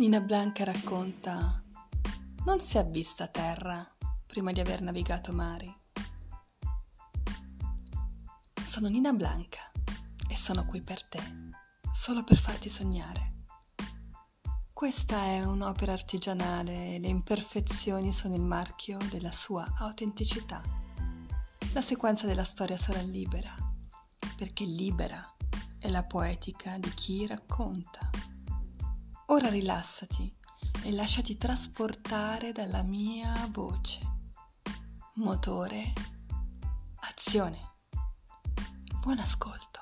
Nina Blanca racconta Non si è vista terra prima di aver navigato mari. Sono Nina Blanca e sono qui per te, solo per farti sognare. Questa è un'opera artigianale e le imperfezioni sono il marchio della sua autenticità. La sequenza della storia sarà libera, perché libera è la poetica di chi racconta. Ora rilassati e lasciati trasportare dalla mia voce. Motore, azione. Buon ascolto.